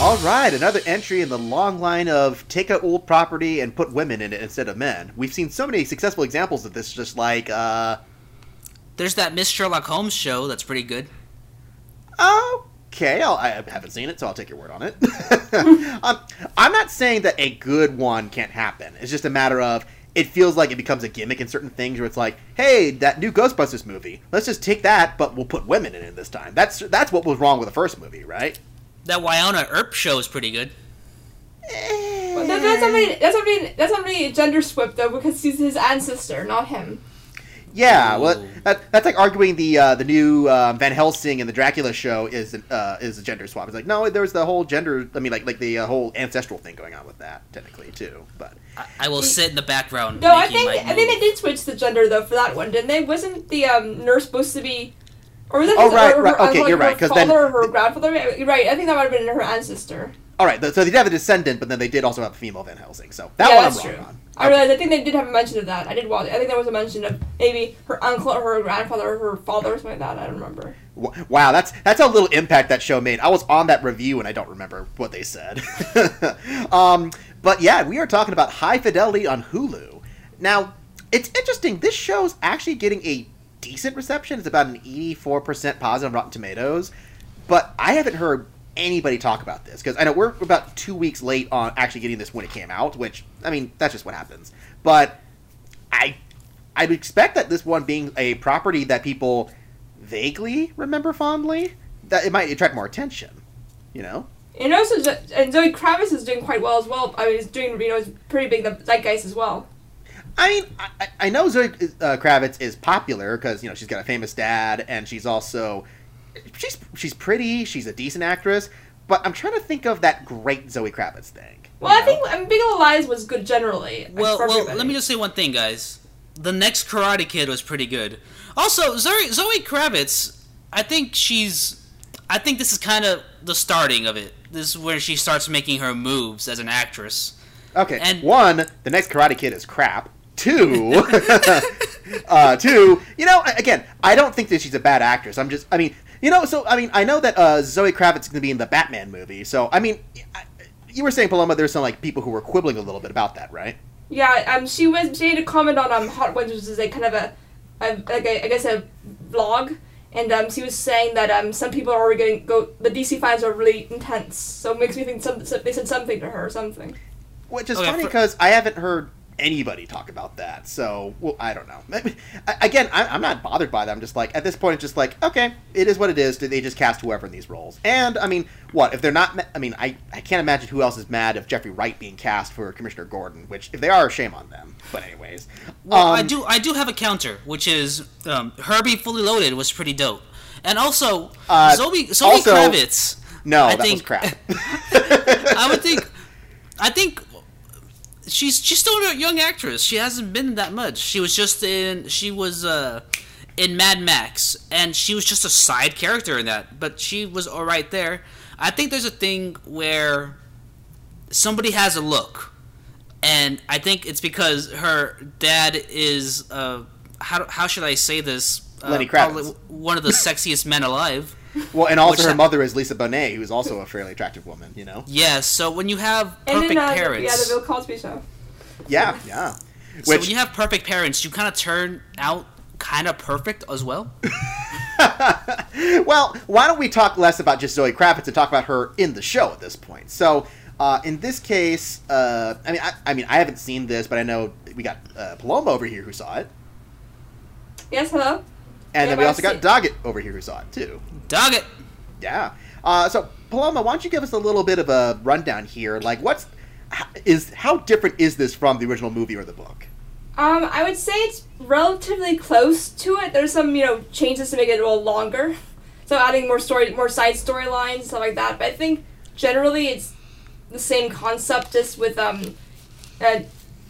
All right, another entry in the long line of take an old property and put women in it instead of men. We've seen so many successful examples of this, just like, uh. There's that Miss Sherlock Holmes show that's pretty good. Okay, I'll, I haven't seen it, so I'll take your word on it. um, I'm not saying that a good one can't happen. It's just a matter of it feels like it becomes a gimmick in certain things where it's like, hey, that new Ghostbusters movie, let's just take that, but we'll put women in it this time. That's that's what was wrong with the first movie, right? That Wynonna Earp show is pretty good. But that, that's not really that's not really that's not really gender swip though because he's his ancestor, not him. Yeah, well, that, that's like arguing the uh, the new uh, Van Helsing and the Dracula show is uh, is a gender swap. It's like no, there was the whole gender. I mean, like like the uh, whole ancestral thing going on with that technically too. But I, I will sit in the background. No, I think my I think they did switch the gender though for that one, didn't they? Wasn't the um, nurse supposed to be? Or was it Oh, right, her- right, okay, like you're her right, 'cause Father then- or her grandfather? Right. I think that might have been her ancestor. all right, so they did have a descendant, but then they did also have a female Van Helsing. So that yeah, one I'm wrong true. on. I realized. I think they did have a mention of that. I did watch. It. I think there was a mention of maybe her uncle or her grandfather or her father or something like that. I don't remember. Wow, that's that's how little impact that show made. I was on that review and I don't remember what they said. um, but yeah, we are talking about High Fidelity on Hulu. Now, it's interesting. This show's actually getting a decent reception. It's about an 84% positive on Rotten Tomatoes. But I haven't heard anybody talk about this because I know we're about two weeks late on actually getting this when it came out, which, I mean, that's just what happens. But I I would expect that this one being a property that people vaguely remember fondly, that it might attract more attention. You know? And also, and Zoe Kravitz is doing quite well as well. I mean, he's doing you know, pretty big the zeitgeist as well. I mean, I, I- I know Zoe uh, Kravitz is popular because you know she's got a famous dad, and she's also she's she's pretty, she's a decent actress. But I'm trying to think of that great Zoe Kravitz thing. Well, you I think I mean, Big Little Lies was good generally. Well, well, everybody. let me just say one thing, guys. The next Karate Kid was pretty good. Also, Zoe, Zoe Kravitz, I think she's, I think this is kind of the starting of it. This is where she starts making her moves as an actress. Okay. And- one, the next Karate Kid is crap. Two, uh, two. You know, again, I don't think that she's a bad actress. I'm just, I mean, you know, so I mean, I know that uh, Zoe Kravitz is going to be in the Batman movie. So I mean, I, you were saying Paloma, there's some like people who were quibbling a little bit about that, right? Yeah, um, she was she made a comment on um Hot Ones, which is a kind of a, a like a, I guess a vlog, and um she was saying that um some people are going go the DC fans are really intense, so it makes me think some, some they said something to her or something. Which is Okay, funny for- because I haven't heard anybody talk about that. So, well, I don't know. Again, I- I'm not bothered by that. I'm just like, at this point, it's just like, okay, it is what it is. They just cast whoever in these roles. And, I mean, what? If they're not, ma- I mean, I, I can't imagine who else is mad if Jeffrey Wright being cast for Commissioner Gordon, which, if they are, shame on them. But, anyways. Well, I Um, do, I do have a counter, which is um, Herbie Fully Loaded was pretty dope, and also Uh, Zoe, Zoe also- Kravitz. No, I that think, was crap. I would think, I think she's she's still a young actress. She hasn't been that much. She was just in she was uh, in Mad Max, and she was just a side character in that, but she was all right there. I think there's a thing where somebody has a look, and I think it's because her dad is uh, how how should I say this? Uh, Lenny Kravitz. probably one of the sexiest men alive. Well, and also Which- her mother is Lisa Bonet, who's also a fairly attractive woman, you know? Yeah, so when you have And perfect uh, parents, yeah, the Bill Cosby show. Yeah, yeah. So when you have perfect parents, you kind of turn out kind of perfect as well. well, why don't we talk less about just Zoe Kravitz and talk about her in the show at this point? So, uh, in this case, uh, I mean, I, I mean, I haven't seen this, but I know we got uh, Paloma over here who saw it, Yes, hello. And Yeah, then we also got Doggett over here who saw it too. Doggett. Yeah. Uh, so, Paloma, why don't you give us a little bit of a rundown here? Like, what's is how different is this from the original movie or the book? Um, I would say it's relatively close to it. There's some, you know, changes to make it a little longer. So adding more story, more side storylines, stuff like that. But I think generally it's the same concept, just with um, uh,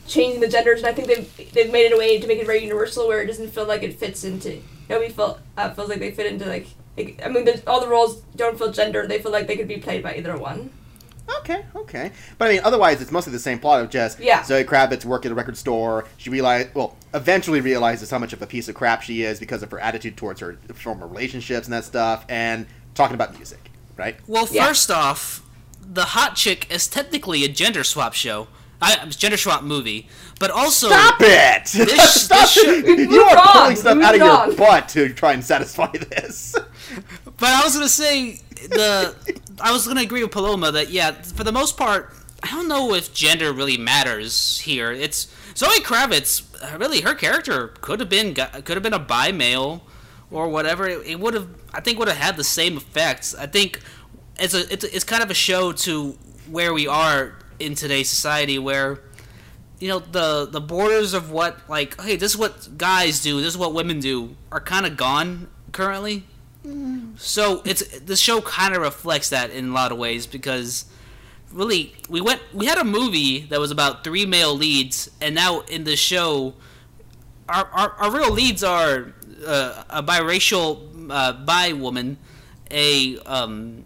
changing the genders, and I think they've they've made it a way to make it very universal, where it doesn't feel like it fits into. Nobody feel uh, feels like they fit into like. like I mean, the, all the roles don't feel gender. They feel like they could be played by either one. Okay, okay. But I mean, otherwise, it's mostly the same plot of just Yeah. Zoe Kravitz work at a record store. She realize, well, eventually realizes how much of a piece of crap she is because of her attitude towards her former relationships and that stuff, and talking about music, right? Well, Yeah. first off, the hot chick is technically a gender swap show. I, gender swap movie, but also Stop it! This- Stop this should- it! You are on, pulling stuff move out of your butt to try and satisfy this. But I was gonna say the I was gonna agree with Paloma that yeah, for the most part, I don't know if gender really matters here. It's Zoe Kravitz. uh, Really, her character could have been could have been a bi male or whatever. It, it would have I think would have had the same effects. I think it's a it's, a- it's kind of a show to where we are in today's society where you know the the borders of what like hey this is what guys do this is what women do are kind of gone currently. So it's the show kind of reflects that in a lot of ways because really we went we had a movie that was about three male leads and now in the show our our, our real leads are uh, a biracial uh, bi woman a um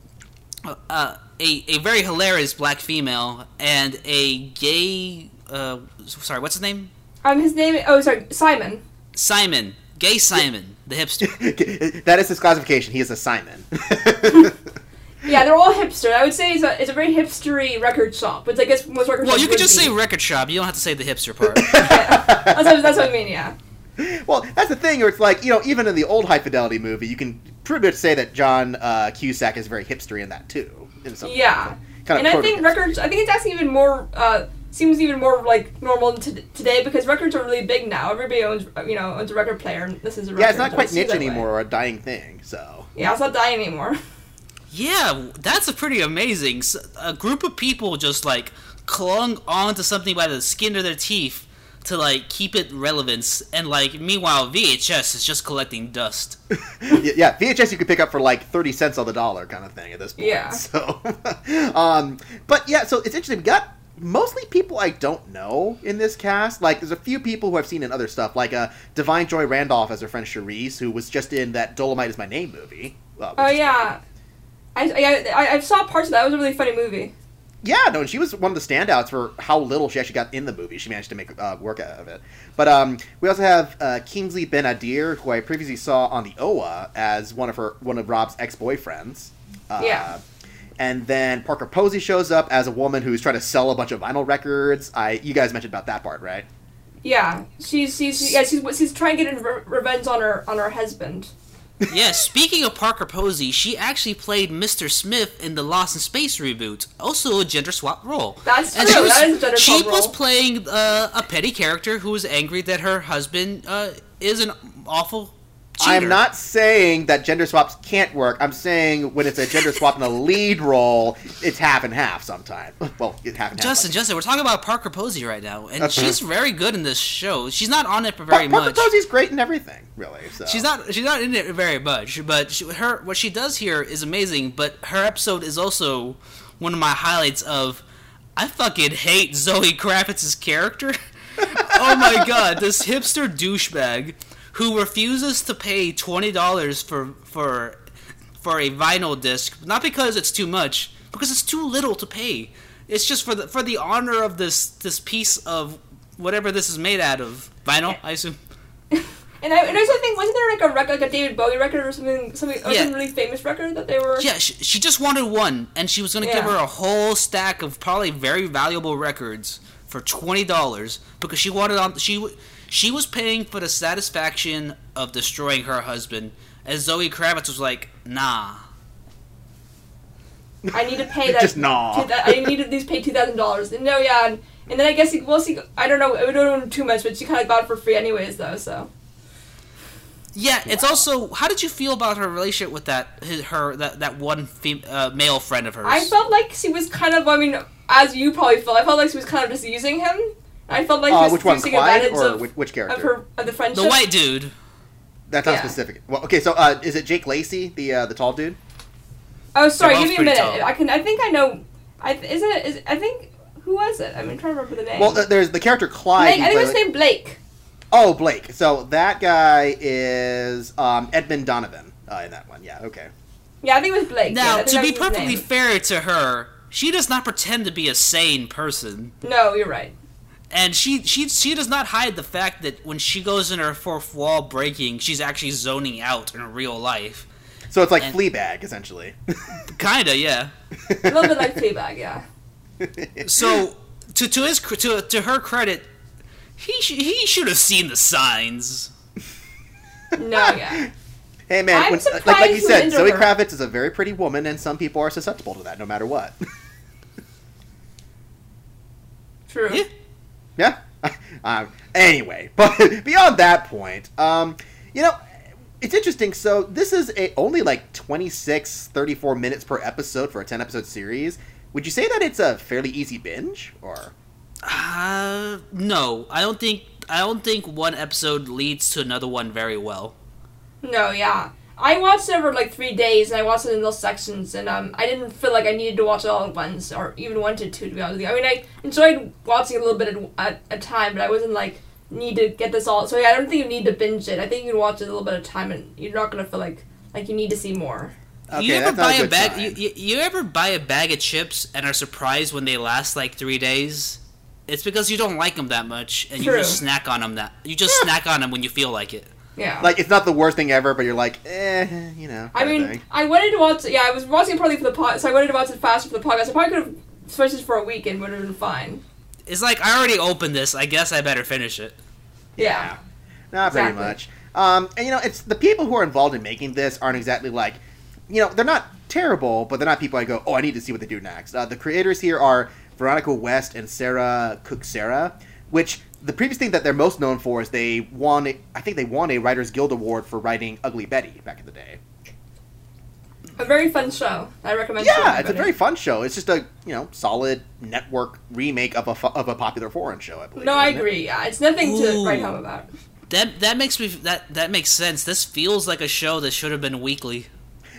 uh, a, a very hilarious black female and a gay uh sorry what's his name Um, his name. Oh, sorry, Simon. Simon gay Simon the hipster that is his classification. He is a Simon. Yeah, they're all hipster. I would say it's a, it's a very hipstery record shop, which I guess most record well you could just be. say record shop you don't have to say the hipster part that's, what, that's what I mean. Yeah. well, that's the thing. Where it's like you know, even in the old High Fidelity movie, you can pretty much say that John uh, Cusack is very hipstery in that too. In some Yeah. kind and I think records. I think it's actually even more. Uh, seems even more like normal to today because records are really big now. Everybody owns, you know, owns a record player. And this is a record. Yeah, it's not quite niche that way. anymore or a dying thing. So Yeah, it's not dying anymore. Yeah, that's a pretty amazing. A group of people just like clung onto something by the skin of their teeth to like keep it relevance, and like meanwhile VHS is just collecting dust. Yeah, VHS you could pick up for like thirty cents on the dollar, kind of thing at this point. Yeah. So, um, but yeah, so it's interesting. We got mostly people I don't know in this cast. Like, there's a few people who I've seen in other stuff, like uh, Da'Vine Joy Randolph as her friend Cherise, who was just in that Dolomite is My Name movie. uh, Oh yeah. I, I, I, I saw parts of that. It was a really funny movie. Yeah, no, and she was one of the standouts for how little she actually got in the movie. She managed to make uh, work out of it. But um, we also have uh, Kingsley Ben Adir, who I previously saw on the OA as one of her one of Rob's ex boyfriends. Uh, Yeah. And then Parker Posey shows up as a woman who's trying to sell a bunch of vinyl records. I you guys mentioned about that part, right? Yeah, she's she's yeah she's she's trying to get re- revenge on her on her husband. Yeah, speaking of Parker Posey, she actually played Mr. Smith in the Lost in Space reboot, also a gender swap role. That's and true, She was, that is gender she swap was role. playing uh, a petty character who was angry that her husband uh, is an awful cheater. I'm not saying that gender swaps can't work. I'm saying when it's a gender swap in a lead role, it's half and half sometimes. Well, it's half and half. Justin, like- Justin, we're talking about Parker Posey right now, and she's very good in this show. She's not on it for very Parker much. Posey's great in everything, really. So. She's not. She's not in it very much. But she, her what she does here is amazing. But her episode is also one of my highlights of. I fucking hate Zoe Kravitz's character. oh my god, this hipster douchebag who refuses to pay twenty dollars for for for a vinyl disc, not because it's too much, because it's too little to pay. It's just for the for the honor of this this piece of whatever this is made out of vinyl. I assume. And I, and I also think wasn't there like a record, like a David Bowie record or something, something, Yeah. some really famous record that they were. Yeah, she, she just wanted one, and she was going to give her a whole stack of probably very valuable records for twenty dollars because she wanted on she she was paying for the satisfaction of destroying her husband. As Zoe Kravitz was like, nah. I need to pay that. Just nah. to that- I need to at least pay two thousand dollars. And no, yeah, and, and then I guess he, well, she, I don't know, I don't know too much, but she kind of got it for free anyways, though. So Yeah, it's also. How did you feel about her relationship with that his, her that that one fem, uh, male friend of hers? I felt like she was kind of, I mean, as you probably felt, I felt like she was kind of just using him. I felt like Uh, she was which one, using Clyde, advantage or of, which, which character? of her of the friendship. the white dude. That's not Yeah. specific. Well, okay, so uh, is it Jake Lacy, the uh, the tall dude? Oh, sorry, give me a minute. tall. I can. I think I know. I isn't it? Is I think Who was it? I mean, I'm trying to remember the name. Well, there's the character Clyde. Blake, I think played, it was like- named Blake. Oh, Blake. So that guy is um, Edmund Donovan uh, in that one. Yeah. Okay. Yeah, I think it was Blake. Now, yeah, to be perfectly fair to her, she does not pretend to be a sane person. No, you're right. And she, she she does not hide the fact that when she goes in her fourth wall breaking, she's actually zoning out in real life. So it's like And- Fleabag, essentially. Kinda, yeah. A little bit like Fleabag, yeah. So to to his to to her credit, he sh- he should have seen the signs. No, yeah. Hey man, I'm when, surprised like like you said, Zoe her. Kravitz is a very pretty woman, and some people are susceptible to that, no matter what. True. Yeah. Yeah. um, anyway, but beyond that point, um, you know, it's interesting. So this is a only like 26, 34 minutes per episode for a ten episode series. Would you say that it's a fairly easy binge, or? Uh, no, I don't think I don't think one episode leads to another one very well. No, yeah. I watched it over like three days, and I watched it in little sections, and um, I didn't feel like I needed to watch it all at once, or even wanted to, to be honest with you. I mean, I enjoyed watching a little bit at, at a time, but I wasn't like need to get this all. So yeah, I don't think you need to binge it. I think you can watch it a little bit at a time, and you're not gonna feel like like you need to see more. Okay, you ever that's buy a, good bag? You, you, you ever buy a bag of chips and are surprised when they last like three days? It's because you don't like them that much, and you just snack on them. That you just snack on them when you feel like it. Yeah. Like it's not the worst thing ever, but you're like, eh, you know. I mean, thing. I wanted to watch. Yeah, I was watching it partly for the pod, so I wanted to watch it faster for the podcast. I probably could have switched it for a week and would have been fine. It's like I already opened this. I guess I better finish it. Yeah. Not very much. Um, and you know, it's the people who are involved in making this aren't exactly like, you know, they're not terrible, but they're not people I go, oh, I need to see what they do next. Uh, the creators here are Veronica West and Sarah Kucserka, which the previous thing that they're most known for is they won, I think they won a Writers Guild Award for writing Ugly Betty back in the day. A very fun show. I recommend. Yeah, it's a very fun show. It's just a you know solid network remake of a fu- of a popular foreign show. I believe. No, I isn't it? agree. Yeah, it's nothing to Ooh. write home about. That that makes me that that makes sense. This feels like a show that should have been weekly.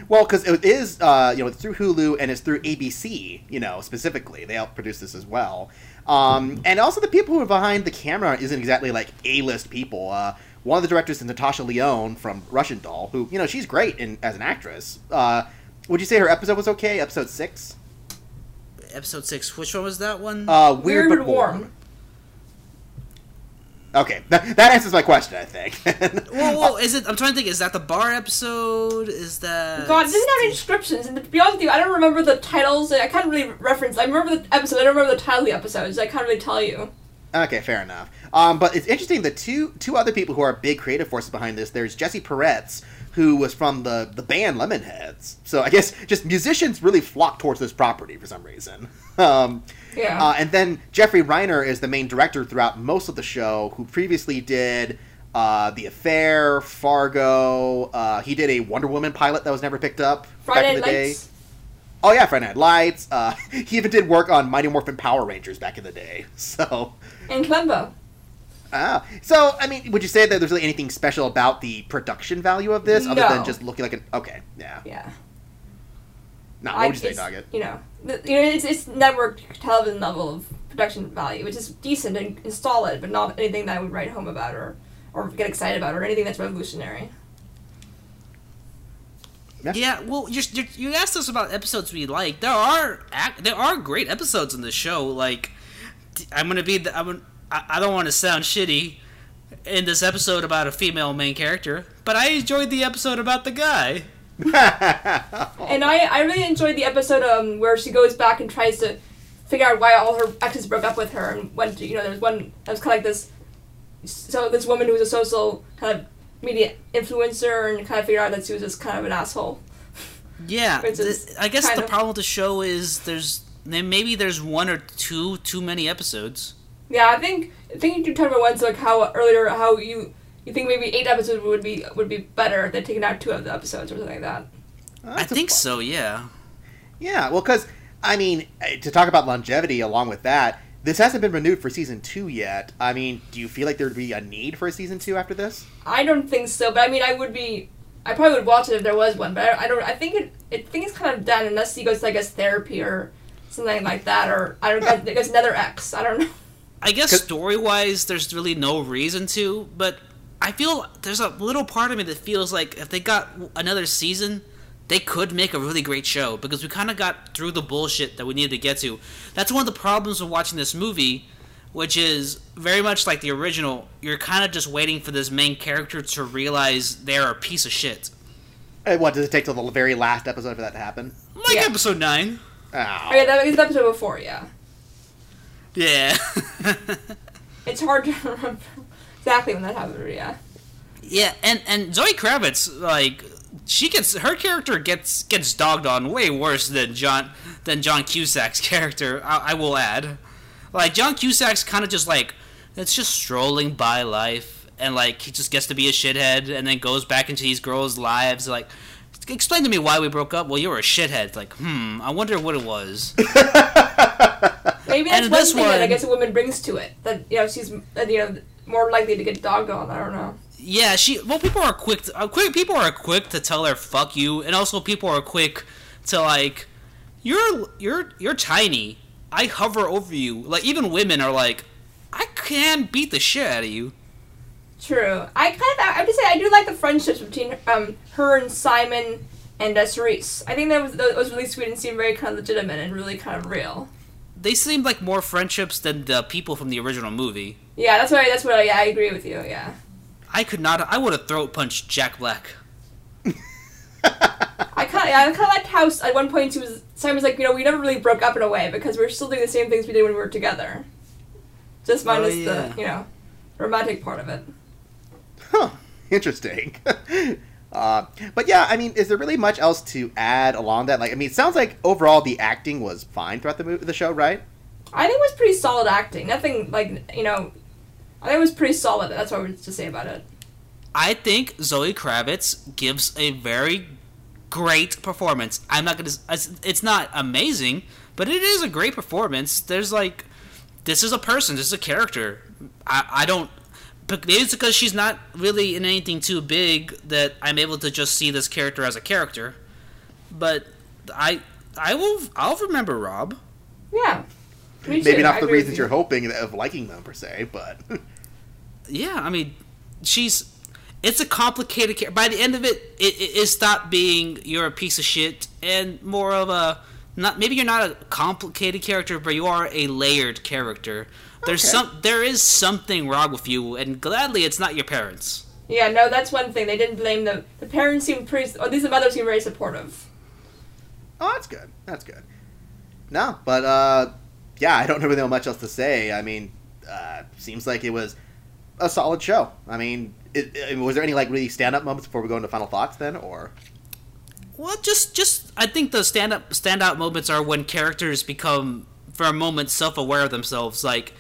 Well, because it is, uh, you know, it's through Hulu and it's through ABC, you know, specifically. They help produce this as well. Um, and also, the people who are behind the camera isn't exactly like A-list people. Uh, one of the directors is Natasha Lyonne from Russian Doll, who, you know, she's great in, as an actress. Uh, would you say her episode was okay? Episode six? Episode six. Which one was that one? Uh, weird, Weird but but warm. warm. Okay, that, that answers my question, I think. Whoa, whoa, is it? I'm trying to think. Is that the bar episode? Is that? God, it doesn't have any descriptions. And to be honest with you, I don't remember the titles. I can't really reference. I remember the episode. I don't remember the title of the episodes. I can't really tell you. Okay, fair enough. Um, but it's interesting. The two two other people who are big creative forces behind this. There's Jesse Peretz, who was from the the band Lemonheads. So I guess just musicians really flock towards this property for some reason. Um, Yeah. uh, and then Jeffrey Reiner is the main director throughout most of the show, who previously did uh, The Affair, Fargo. Uh, he did a Wonder Woman pilot that was never picked up back in the Night day. Oh yeah, Friday Night Lights. Uh, he even did work on Mighty Morphin Power Rangers back in the day. So. And Clembo. Ah, so I mean, would you say that there's really anything special about the production value of this, other than just looking like an? Okay, yeah. Yeah. No, I- what would you say, Doggett? You know, you know, it's, it's network television level of production value, which is decent and, and solid, but not anything that I would write home about or or get excited about or anything that's revolutionary. Yeah, well, you're, you're, you asked us about episodes we like. There are there are great episodes in the show. Like, I'm gonna be the, I'm gonna, I, I don't want to sound shitty in this episode about a female main character, but I enjoyed the episode about the guy. And I, I really enjoyed the episode um, where she goes back and tries to figure out why all her exes broke up with her and went you know, there's one that was kind of like this, so this woman who was a social kind of media influencer and kind of figured out that she was just kind of an asshole. Yeah, Which is th- I guess the of- problem with the show is there's maybe there's one or two too many episodes. Yeah, I think I think you can talk about once like how earlier how you you think maybe eight episodes would be would be better than taking out two of the episodes or something like that. I think so. Yeah. Yeah, well, because I mean, eh, to talk about longevity along with that, this hasn't been renewed for season two yet. I mean, do you feel like there'd be a need for a season two after this? I don't think so, but I mean I would be I probably would watch it if there was one, but I, I don't I think it I think it's kind of done unless he goes to I guess therapy or something like that, or I don't know, I guess another X. I don't know. I guess story wise, there's really no reason to, but I feel there's a little part of me that feels like if they got another season, they could make a really great show because we kind of got through the bullshit that we needed to get to. That's one of the problems with watching this movie, which is very much like the original. You're kind of just waiting for this main character to realize they're a piece of shit. Uh, What does it take till the very last episode for that to happen? Like Yeah. episode 9. Oh. Okay, that was episode before, yeah. Yeah. It's hard to remember exactly when that happened, yeah. Yeah, and and Zoe Kravitz, like she gets her character gets gets dogged on way worse than John than John Cusack's character. I, I will add, like John Cusack's kind of just like it's just strolling by life, and like he just gets to be a shithead, and then goes back into these girls' lives. Like, explain to me why we broke up. Well, you were a shithead. It's like, hmm, I wonder what it was. Maybe that's And one this thing that I guess a woman brings to it. That, you know, she's, you know, more likely to get dogged on. I don't know. Yeah, she. Well, people are quick. To, uh, quick. People are quick to tell her "fuck you," and also people are quick to like, "You're you're you're tiny. I hover over you." Like even women are like, "I can beat the shit out of you." True. I kind of, I have to say, I do like the friendships between um her and Simon and uh, Cherise. I think that was, that was really sweet and seemed very kind of legitimate and really kind of real. They seem like more friendships than the people from the original movie. Yeah, that's what I, that's what I, yeah, I agree with you. Yeah. I could not. I would have throat punched Jack Black. I kind of, yeah, I kind of liked how at one point she was Simon was like, you know, we never really broke up in a way because we are still doing the same things we did when we were together. Just oh, minus yeah. the, you know, romantic part of it. Huh. Interesting. uh, but yeah, I mean, is there really much else to add along that? Like, I mean, it sounds like overall the acting was fine throughout the movie, the show, right? I think it was pretty solid acting. Nothing like, you know, I think it was pretty solid. That's what I would to say about it. I think Zoe Kravitz gives a very great performance. I'm not gonna. it's- It's not amazing, but it is a great performance. There's like, this is a person. This is a character. I I don't. But maybe it's because she's not really in anything too big that I'm able to just see this character as a character. But I I will I'll remember Rob. Yeah. Maybe not I for the reasons you. you're hoping of liking them per se, but Yeah, I mean, she's. It's a complicated character. By the end of it, it, it, it stopped being you're a piece of shit and more of a not. Maybe you're not a complicated character, but you are a layered character. There's Okay. some. There is something wrong with you, and gladly, it's not your parents. Yeah, no, that's one thing. They didn't blame the the parents seemed pretty. Or at least the mother seemed very supportive. oh, that's good. That's good. No, but uh, yeah, I don't really know much else to say. I mean, uh, seems like it was a solid show. I mean, it, it- was there any like really stand up moments before we go into final thoughts then, or? Well, just just I think the stand up standout moments are when characters become for a moment self aware of themselves. Like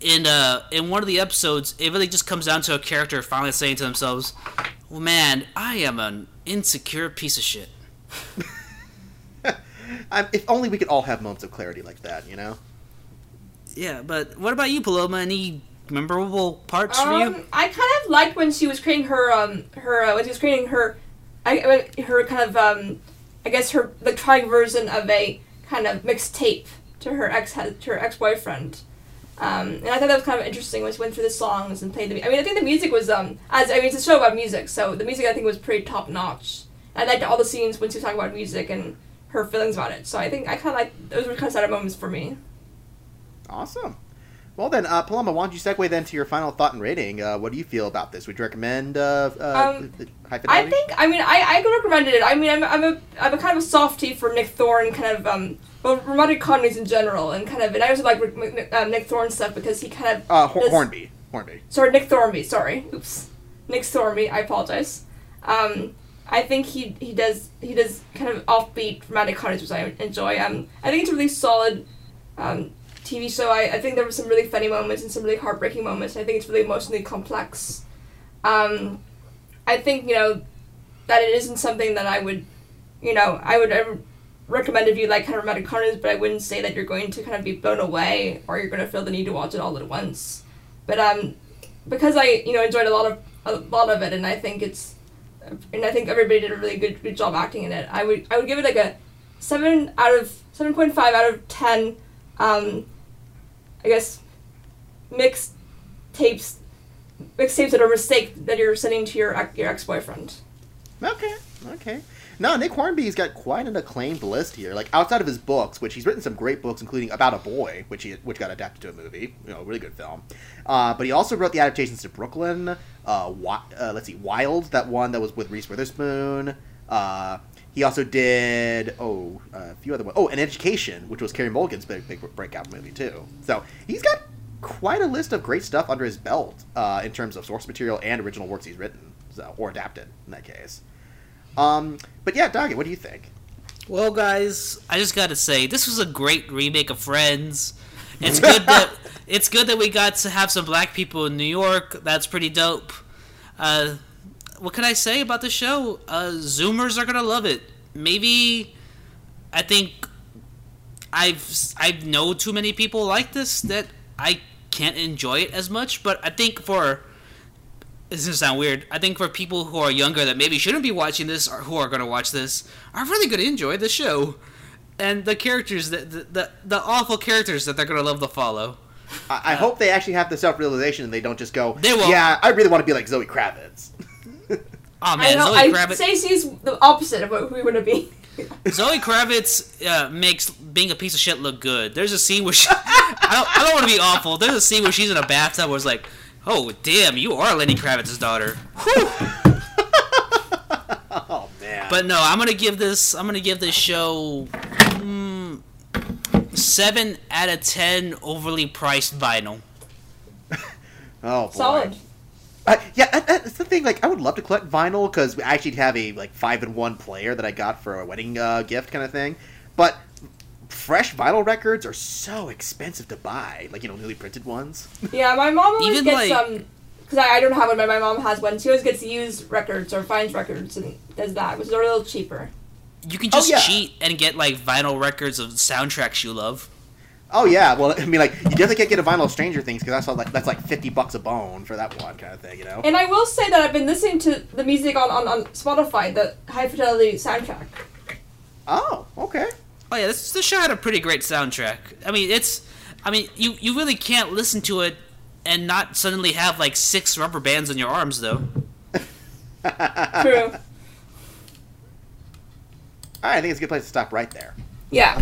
in uh in one of the episodes, it really just comes down to a character finally saying to themselves, well, "Man, I am an insecure piece of shit." I, if only we could all have moments of clarity like that, you know? Yeah, but what about you, Paloma? Any memorable parts for you? Um, I kind of liked when she was creating her um her uh, when she was creating her, I I- her kind of um, I guess her electronic version of a kind of mixtape to her ex to her ex boyfriend. Um, and I thought that was kind of interesting when went through the songs and played the. I mean, I think the music was um as I mean it's a show about music, so the music I think was pretty top notch. I liked all the scenes when she was talking about music and her feelings about it. So I think I kind of like those were kind of sad moments for me. Awesome. Well then, uh, Paloma, why don't you segue then to your final thought and rating? Uh, what do you feel about this? Would you recommend uh, uh, Um, High I think I mean I I could recommend it. I mean I'm I'm a I'm a kind of a softie for Nick Thorne kind of um well romantic comedies in general and kind of and I also like um, Nick Thorne stuff because he kind of uh, Hor- does- Hornby. Hornby. sorry Nick Thornby sorry oops Nick Thornby I apologize. Um, I think he he does he does kind of offbeat romantic comedies which I enjoy. Um, I think it's a really solid um, TV show. I, I think there were some really funny moments and some really heartbreaking moments. I think it's really emotionally complex. Um, I think you know that it isn't something that I would, you know, I would ever recommend if you like kind of romantic comedies, but I wouldn't say that you're going to kind of be blown away or you're going to feel the need to watch it all at once. But um, because I you know enjoyed a lot of a lot of it, and I think it's, and I think everybody did a really good good job acting in it. I would I would give it like a seven out of seven point five out of ten. Um, I guess mixed tapes, mixed tapes that are a mistake that you're sending to your your ex boyfriend. Okay, okay. No, Nick Hornby's got quite an acclaimed list here. Like outside of his books, which he's written some great books, including About a Boy, which he which got adapted to a movie. You know, really good film. Uh, but he also wrote the adaptations to Brooklyn. Uh, Wi- uh, let's see, Wild, that one that was with Reese Witherspoon. Uh, he also did oh a few other ones. Oh, an Education, which was Carey Mulligan's big big breakout movie too. So he's got quite a list of great stuff under his belt uh, in terms of source material and original works he's written, so or adapted in that case. Um, but yeah, Doggy, what do you think? Well, guys, I just gotta say this was a great remake of Friends. It's good that it's good that we got to have some black people in New York. That's pretty dope. Uh, what can I say about the show? Uh, Zoomers are gonna love it. Maybe I think I've I know too many people like this that I can't enjoy it as much. But I think for this is sound weird. I think for people who are younger that maybe shouldn't be watching this or who are gonna watch this are really gonna enjoy the show and the characters that the, the the awful characters that they're gonna love to follow. I, I hope they actually have the self realization and they don't just go, They won't. "Yeah, I really want to be like Zoe Kravitz." Oh I man, know. Zoe I Kravitz. Stacey's the opposite of what we want to be. Zoe Kravitz uh, makes being a piece of shit look good. There's a scene where she, I don't, I don't want to be awful. There's a scene where she's in a bathtub where it's like, oh damn, you are Lenny Kravitz's daughter. Whew. oh man. But no, I'm gonna give this. I'm gonna give this show mm, seven out of ten overly priced vinyl. oh boy. Solid. Uh, yeah, that- that's the thing. Like, I would love to collect vinyl because I actually have a like five in one player that I got for a wedding uh, gift kind of thing. But fresh vinyl records are so expensive to buy. Like you know, newly printed ones. Yeah, my mom always Even, gets like- um, because I, I don't have one, but my mom has one. She always gets used records or finds records and does that, which is a little cheaper. You can just Oh, yeah. cheat and get like vinyl records of soundtracks you love. Oh yeah, well I mean like you definitely can't get a vinyl of Stranger Things because that's all, like that's like fifty bucks a bone for that one kind of thing, you know. And I will say that I've been listening to the music on, on, on Spotify, the high fidelity soundtrack. Oh, okay. Oh yeah, this the show had a pretty great soundtrack. I mean, it's, I mean, you you really can't listen to it and not suddenly have like six rubber bands on your arms though. True. All right, I think it's a good place to stop right there. Yeah.